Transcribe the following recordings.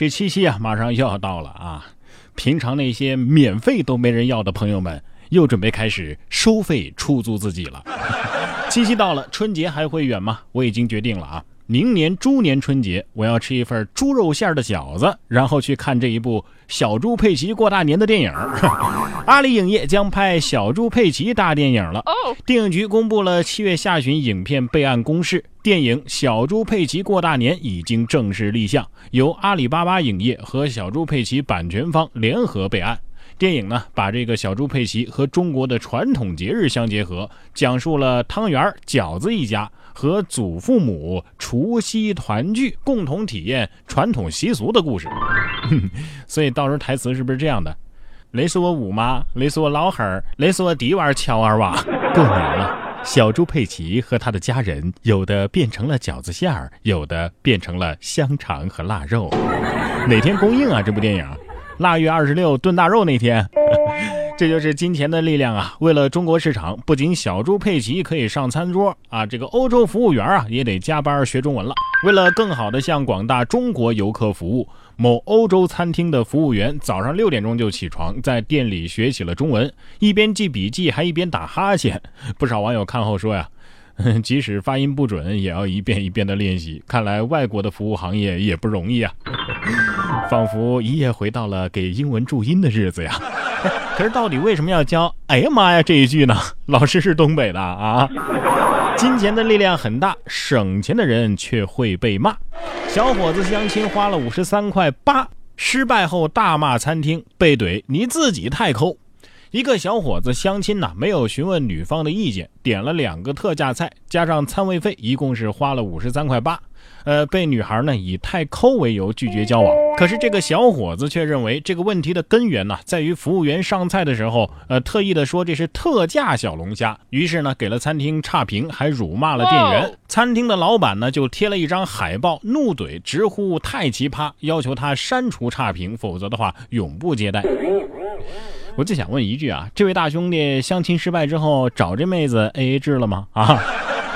这七夕啊，马上又要到了啊！平常那些免费都没人要的朋友们，又准备开始收费出租自己了。七夕到了，春节还会远吗？我已经决定了啊！明年猪年春节，我要吃一份猪肉馅的饺子，然后去看这一部《小猪佩奇过大年》的电影。阿里影业将拍《小猪佩奇》大电影了。电影局公布了七月下旬影片备案公示，电影《小猪佩奇过大年》已经正式立项，由阿里巴巴影业和小猪佩奇版权方联合备案。电影呢，把这个小猪佩奇和中国的传统节日相结合，讲述了汤圆、饺子一家。和祖父母除夕团聚，共同体验传统习俗的故事。所以到时候台词是不是这样的？雷是我五妈，雷是我老汉儿，雷是我弟娃乔二娃。过年了，小猪佩奇和他的家人，有的变成了饺子馅儿，有的变成了香肠和腊肉。哪天公映啊？这部电影？腊月二十六炖大肉那天。这就是金钱的力量啊！为了中国市场，不仅小猪佩奇可以上餐桌啊，这个欧洲服务员啊也得加班学中文了。为了更好的向广大中国游客服务，某欧洲餐厅的服务员早上六点钟就起床，在店里学起了中文，一边记笔记还一边打哈欠。不少网友看后说呀，即使发音不准，也要一遍一遍的练习。看来外国的服务行业也不容易啊，仿佛一夜回到了给英文注音的日子呀。可是到底为什么要教“哎呀妈呀”这一句呢？老师是东北的啊。金钱的力量很大，省钱的人却会被骂。小伙子相亲花了五十三块八，失败后大骂餐厅，被怼你自己太抠。一个小伙子相亲呢，没有询问女方的意见，点了两个特价菜，加上餐位费，一共是花了五十三块八。呃，被女孩呢以太抠为由拒绝交往。可是这个小伙子却认为这个问题的根源呢，在于服务员上菜的时候，呃，特意的说这是特价小龙虾，于是呢给了餐厅差评，还辱骂了店员。餐厅的老板呢就贴了一张海报，怒怼，直呼太奇葩，要求他删除差评，否则的话永不接待。我就想问一句啊，这位大兄弟相亲失败之后找这妹子 A A 制了吗？啊？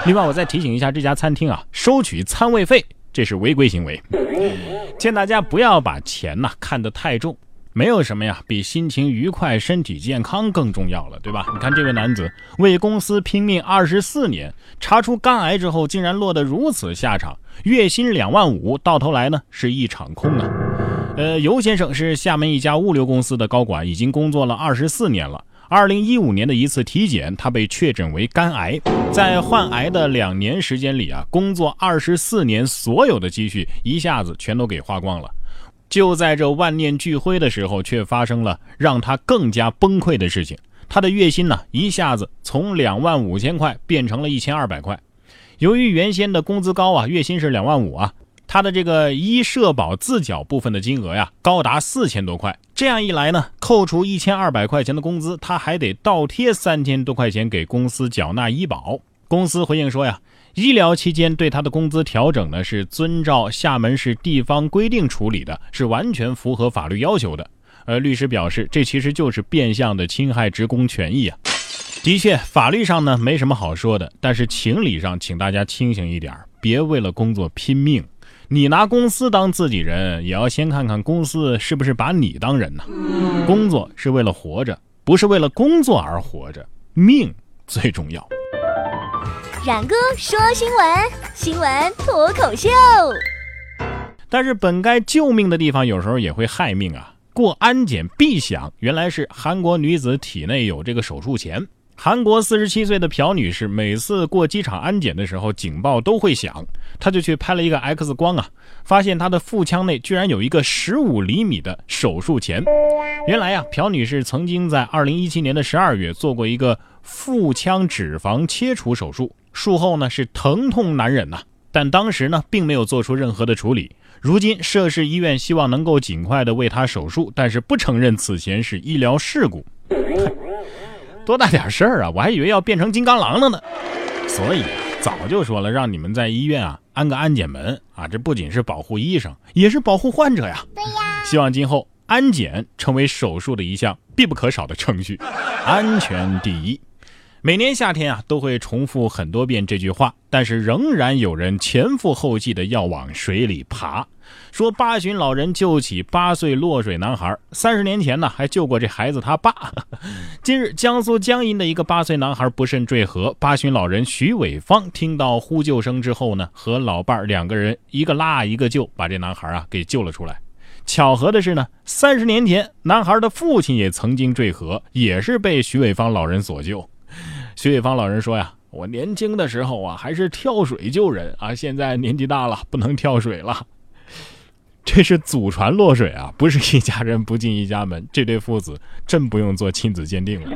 另外，我再提醒一下这家餐厅啊，收取餐位费，这是违规行为。劝大家不要把钱呐看得太重，没有什么呀比心情愉快、身体健康更重要了，对吧？你看这位男子为公司拼命二十四年，查出肝癌之后，竟然落得如此下场，月薪两万五，到头来呢是一场空啊。呃，尤先生是厦门一家物流公司的高管，已经工作了二十四年了。二零一五年的一次体检，他被确诊为肝癌。在患癌的两年时间里啊，工作二十四年所有的积蓄一下子全都给花光了。就在这万念俱灰的时候，却发生了让他更加崩溃的事情。他的月薪呢，一下子从两万五千块变成了一千二百块。由于原先的工资高啊，月薪是两万五啊。他的这个医社保自缴部分的金额呀，高达四千多块。这样一来呢，扣除一千二百块钱的工资，他还得倒贴三千多块钱给公司缴纳医保。公司回应说呀，医疗期间对他的工资调整呢，是遵照厦门市地方规定处理的，是完全符合法律要求的。而，律师表示，这其实就是变相的侵害职工权益啊。的确，法律上呢没什么好说的，但是情理上，请大家清醒一点，别为了工作拼命。你拿公司当自己人，也要先看看公司是不是把你当人呢？工作是为了活着，不是为了工作而活着，命最重要。冉哥说新闻，新闻脱口秀。但是本该救命的地方，有时候也会害命啊！过安检必响，原来是韩国女子体内有这个手术钳。韩国四十七岁的朴女士，每次过机场安检的时候，警报都会响，她就去拍了一个 X 光啊，发现她的腹腔内居然有一个十五厘米的手术钳。原来呀，朴女士曾经在二零一七年的十二月做过一个腹腔脂肪切除手术，术后呢是疼痛难忍呐，但当时呢并没有做出任何的处理。如今涉事医院希望能够尽快的为她手术，但是不承认此前是医疗事故。多大点事儿啊！我还以为要变成金刚狼了呢。所以啊，早就说了，让你们在医院啊安个安检门啊，这不仅是保护医生，也是保护患者呀。对呀。希望今后安检成为手术的一项必不可少的程序，安全第一。每年夏天啊，都会重复很多遍这句话，但是仍然有人前赴后继的要往水里爬。说八旬老人救起八岁落水男孩，三十年前呢还救过这孩子他爸。近日江苏江阴的一个八岁男孩不慎坠河，八旬老人徐伟芳听到呼救声之后呢，和老伴两个人一个拉一个救，把这男孩啊给救了出来。巧合的是呢，三十年前男孩的父亲也曾经坠河，也是被徐伟芳老人所救。徐伟芳老人说呀：“我年轻的时候啊，还是跳水救人啊，现在年纪大了，不能跳水了。”这是祖传落水啊，不是一家人不进一家门。这对父子真不用做亲子鉴定了。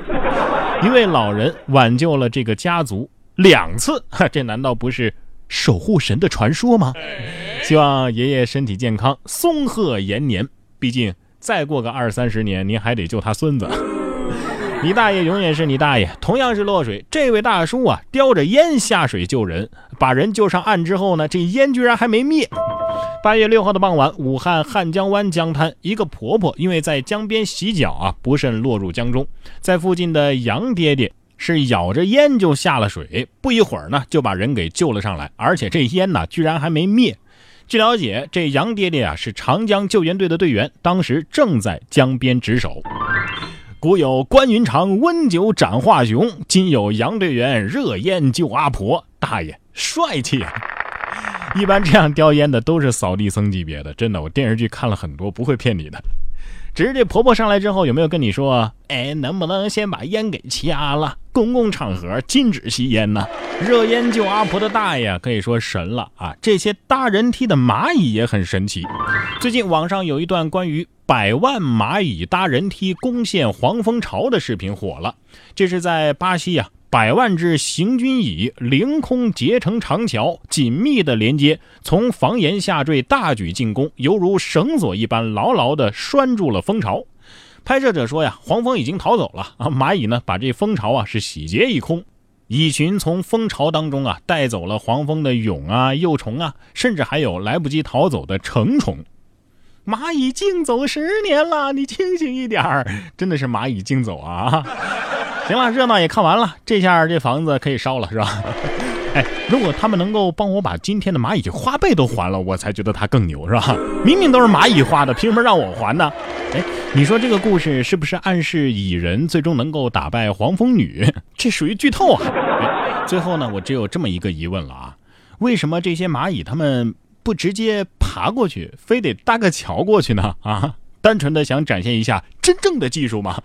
一位老人挽救了这个家族两次，这难道不是守护神的传说吗？希望爷爷身体健康，松鹤延年。毕竟再过个二三十年，您还得救他孙子。你大爷永远是你大爷。同样是落水，这位大叔啊，叼着烟下水救人，把人救上岸之后呢，这烟居然还没灭。八月六号的傍晚，武汉汉江湾江滩，一个婆婆因为在江边洗脚啊，不慎落入江中。在附近的杨爹爹是咬着烟就下了水，不一会儿呢，就把人给救了上来，而且这烟呢，居然还没灭。据了解，这杨爹爹啊是长江救援队的队员，当时正在江边值守。古有关云长温酒斩华雄，今有杨队员热烟救阿婆。大爷帅气！一般这样叼烟的都是扫地僧级别的，真的，我电视剧看了很多，不会骗你的。只是这婆婆上来之后，有没有跟你说，哎，能不能先把烟给掐了？公共场合禁止吸烟呢？热烟救阿婆的大爷可以说神了啊！这些搭人梯的蚂蚁也很神奇。最近网上有一段关于。百万蚂蚁搭人梯攻陷黄蜂巢的视频火了。这是在巴西呀，百万只行军蚁凌空结成长桥，紧密的连接，从房檐下坠，大举进攻，犹如绳索一般，牢牢的拴住了蜂巢。拍摄者说呀，黄蜂已经逃走了啊，蚂蚁呢把这蜂巢啊是洗劫一空，蚁群从蜂巢当中啊带走了黄蜂的蛹啊、幼虫啊，甚至还有来不及逃走的成虫。蚂蚁竞走十年了，你清醒一点儿，真的是蚂蚁竞走啊！行了，热闹也看完了，这下这房子可以烧了，是吧？哎，如果他们能够帮我把今天的蚂蚁花呗都还了，我才觉得他更牛，是吧？明明都是蚂蚁花的，凭什么让我还呢？哎，你说这个故事是不是暗示蚁人最终能够打败黄蜂女？这属于剧透啊！最后呢，我只有这么一个疑问了啊，为什么这些蚂蚁他们？不直接爬过去，非得搭个桥过去呢？啊，单纯的想展现一下真正的技术吗？